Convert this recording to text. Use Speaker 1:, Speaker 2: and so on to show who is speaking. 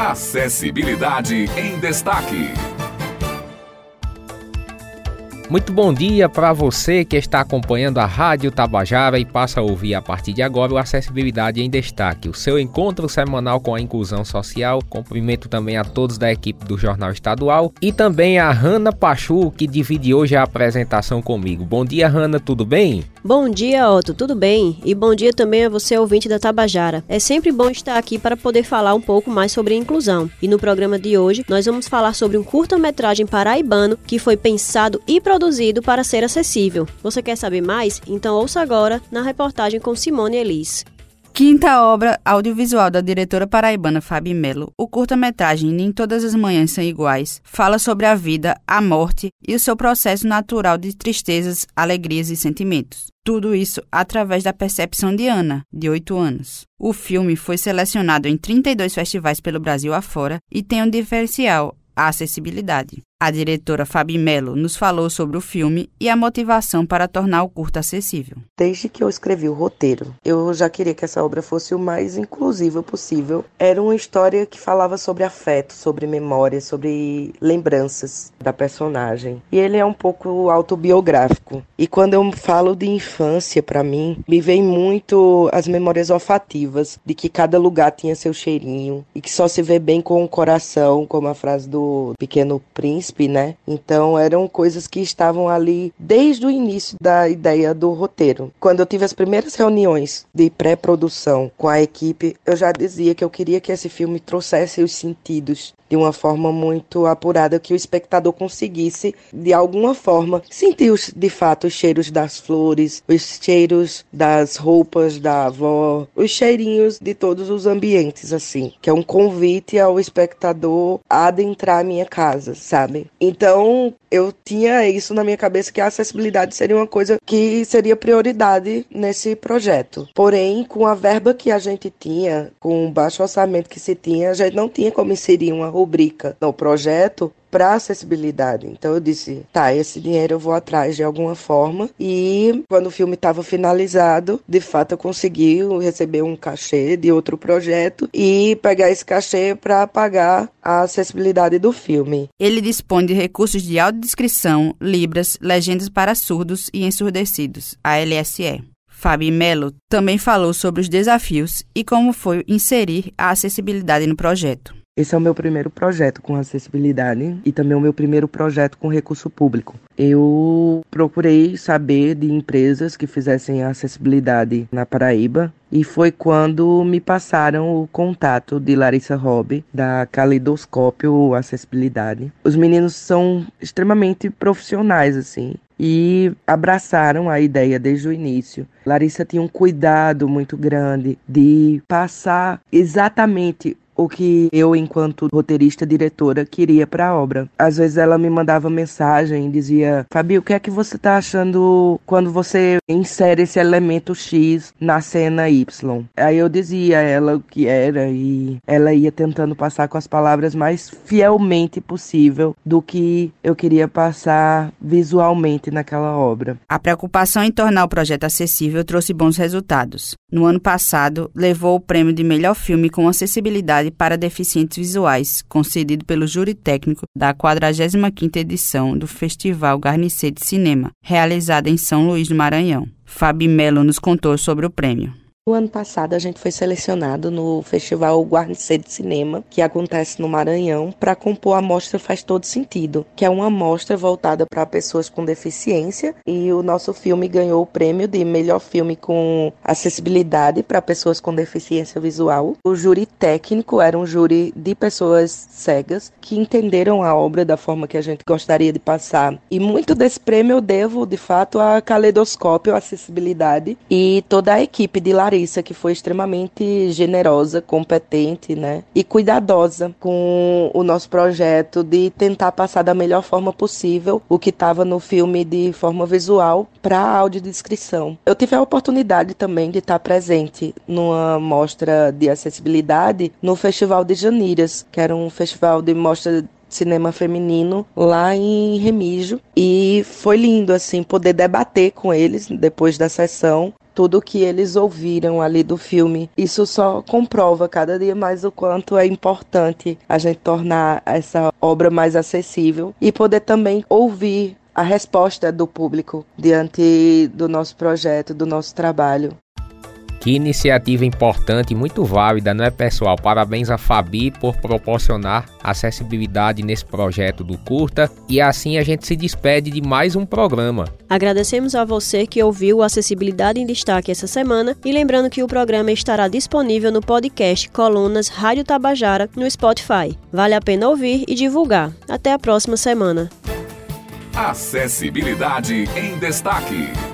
Speaker 1: Acessibilidade em Destaque.
Speaker 2: Muito bom dia para você que está acompanhando a Rádio Tabajara e passa a ouvir a partir de agora o Acessibilidade em Destaque, o seu encontro semanal com a inclusão social. Cumprimento também a todos da equipe do Jornal Estadual e também a Hanna Pachu, que divide hoje a apresentação comigo. Bom dia, Hanna, tudo bem?
Speaker 3: Bom dia, Otto, tudo bem? E bom dia também a você, ouvinte da Tabajara. É sempre bom estar aqui para poder falar um pouco mais sobre inclusão. E no programa de hoje, nós vamos falar sobre um curta-metragem paraibano que foi pensado e produzido para ser acessível. Você quer saber mais? Então ouça agora na reportagem com Simone Elis.
Speaker 4: Quinta obra audiovisual da diretora paraibana Fabi Melo, o curta-metragem Nem Todas as Manhãs São Iguais, fala sobre a vida, a morte e o seu processo natural de tristezas, alegrias e sentimentos. Tudo isso através da percepção de Ana, de 8 anos. O filme foi selecionado em 32 festivais pelo Brasil afora e tem um diferencial, a acessibilidade. A diretora Fabi Mello nos falou sobre o filme e a motivação para tornar o curto acessível.
Speaker 5: Desde que eu escrevi o roteiro, eu já queria que essa obra fosse o mais inclusiva possível. Era uma história que falava sobre afeto, sobre memória, sobre lembranças da personagem. E ele é um pouco autobiográfico. E quando eu falo de infância, para mim, me vem muito as memórias olfativas de que cada lugar tinha seu cheirinho e que só se vê bem com o coração, como a frase do Pequeno Príncipe né? Então eram coisas que estavam ali desde o início da ideia do roteiro. Quando eu tive as primeiras reuniões de pré-produção com a equipe, eu já dizia que eu queria que esse filme trouxesse os sentidos de uma forma muito apurada que o espectador conseguisse de alguma forma sentir os, de fato os cheiros das flores, os cheiros das roupas da avó, os cheirinhos de todos os ambientes assim, que é um convite ao espectador a adentrar a minha casa, sabe? Então, eu tinha isso na minha cabeça que a acessibilidade seria uma coisa que seria prioridade nesse projeto. Porém, com a verba que a gente tinha, com o baixo orçamento que se tinha, a gente não tinha como inserir uma rubrica no projeto para acessibilidade. Então eu disse, tá, esse dinheiro eu vou atrás de alguma forma. E quando o filme estava finalizado, de fato eu consegui receber um cachê de outro projeto e pegar esse cachê para pagar a acessibilidade do filme.
Speaker 4: Ele dispõe de recursos de audiodescrição, libras, legendas para surdos e ensurdecidos, a LSE. Fabi Mello também falou sobre os desafios e como foi inserir a acessibilidade no projeto.
Speaker 5: Esse é o meu primeiro projeto com acessibilidade e também o meu primeiro projeto com recurso público. Eu procurei saber de empresas que fizessem acessibilidade na Paraíba e foi quando me passaram o contato de Larissa Robb, da Calidoscópio Acessibilidade. Os meninos são extremamente profissionais, assim, e abraçaram a ideia desde o início. Larissa tinha um cuidado muito grande de passar exatamente o que eu, enquanto roteirista, diretora, queria para a obra. Às vezes ela me mandava mensagem e dizia: Fabi, o que é que você tá achando quando você insere esse elemento X na cena Y? Aí eu dizia a ela o que era e ela ia tentando passar com as palavras mais fielmente possível do que eu queria passar visualmente naquela obra.
Speaker 4: A preocupação em tornar o projeto acessível trouxe bons resultados. No ano passado, levou o prêmio de melhor filme com acessibilidade para Deficientes Visuais, concedido pelo júri técnico da 45ª edição do Festival Garnicê de Cinema, realizada em São Luís do Maranhão. Fabi Melo nos contou sobre o prêmio.
Speaker 5: No ano passado, a gente foi selecionado no Festival Guarnicê de Cinema, que acontece no Maranhão, para compor a mostra Faz Todo Sentido, que é uma mostra voltada para pessoas com deficiência. E o nosso filme ganhou o prêmio de melhor filme com acessibilidade para pessoas com deficiência visual. O júri técnico era um júri de pessoas cegas que entenderam a obra da forma que a gente gostaria de passar. E muito desse prêmio eu devo, de fato, a Caleidoscópio Acessibilidade e toda a equipe de Larissa Larissa, que foi extremamente generosa, competente, né? E cuidadosa com o nosso projeto de tentar passar da melhor forma possível o que estava no filme de forma visual para audiodescrição. Eu tive a oportunidade também de estar presente numa mostra de acessibilidade no Festival de Janiras, que era um festival de mostra cinema feminino lá em Remígio e foi lindo assim poder debater com eles depois da sessão tudo que eles ouviram ali do filme. Isso só comprova cada dia mais o quanto é importante a gente tornar essa obra mais acessível e poder também ouvir a resposta do público diante do nosso projeto, do nosso trabalho.
Speaker 2: Que iniciativa importante e muito válida, não é, pessoal? Parabéns a Fabi por proporcionar acessibilidade nesse projeto do Curta. E assim a gente se despede de mais um programa.
Speaker 3: Agradecemos a você que ouviu o Acessibilidade em Destaque essa semana e lembrando que o programa estará disponível no podcast Colunas Rádio Tabajara no Spotify. Vale a pena ouvir e divulgar. Até a próxima semana.
Speaker 1: Acessibilidade em Destaque.